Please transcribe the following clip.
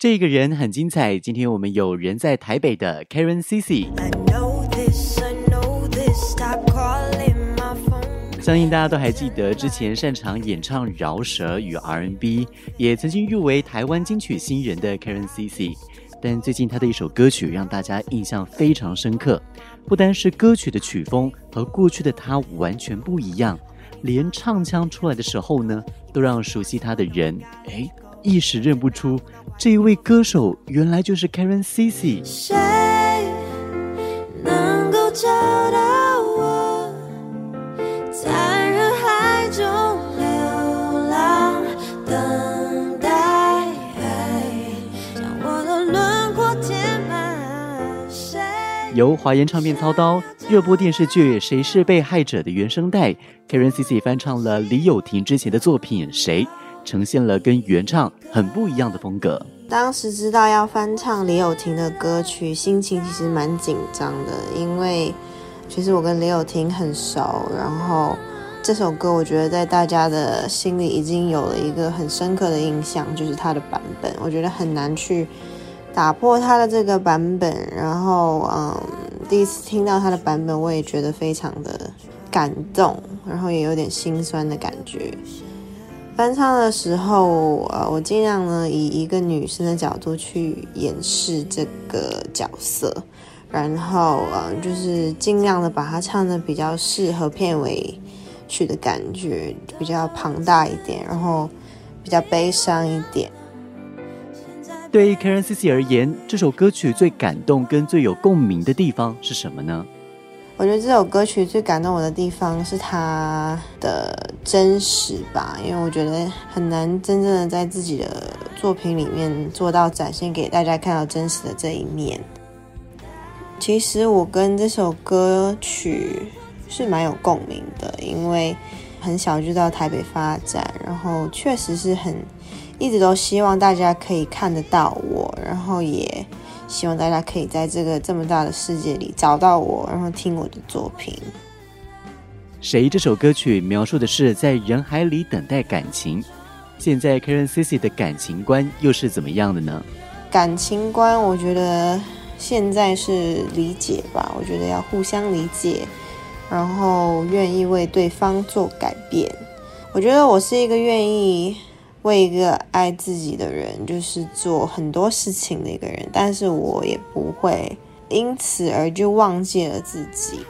这个人很精彩。今天我们有人在台北的 Karen Cici。相信大家都还记得，之前擅长演唱饶舌与 R&B，也曾经入围台湾金曲新人的 Karen Cici。但最近他的一首歌曲让大家印象非常深刻，不单是歌曲的曲风和过去的他完全不一样，连唱腔出来的时候呢，都让熟悉他的人哎一时认不出。这一位歌手原来就是 Karen Cici。谁能够找到我，在人海中流浪，等待将我的轮廓填满。谁？由华研唱片操刀，热播电视剧《谁是被害者》的原声带，Karen Cici 翻唱了李友廷之前的作品《谁》。呈现了跟原唱很不一样的风格。当时知道要翻唱李友廷的歌曲，心情其实蛮紧张的，因为其实我跟李友廷很熟，然后这首歌我觉得在大家的心里已经有了一个很深刻的印象，就是他的版本，我觉得很难去打破他的这个版本。然后，嗯，第一次听到他的版本，我也觉得非常的感动，然后也有点心酸的感觉。翻唱的时候，呃，我尽量呢以一个女生的角度去演示这个角色，然后呃，就是尽量的把它唱的比较适合片尾曲的感觉，比较庞大一点，然后比较悲伤一点。对于 Karen CC 而言，这首歌曲最感动跟最有共鸣的地方是什么呢？我觉得这首歌曲最感动我的地方是它的真实吧，因为我觉得很难真正的在自己的作品里面做到展现给大家看到真实的这一面。其实我跟这首歌曲是蛮有共鸣的，因为很小就到台北发展，然后确实是很一直都希望大家可以看得到我，然后也。希望大家可以在这个这么大的世界里找到我，然后听我的作品。谁这首歌曲描述的是在人海里等待感情？现在 Karen Cici 的感情观又是怎么样的呢？感情观，我觉得现在是理解吧。我觉得要互相理解，然后愿意为对方做改变。我觉得我是一个愿意。为一个爱自己的人，就是做很多事情的一个人，但是我也不会因此而就忘记了自己。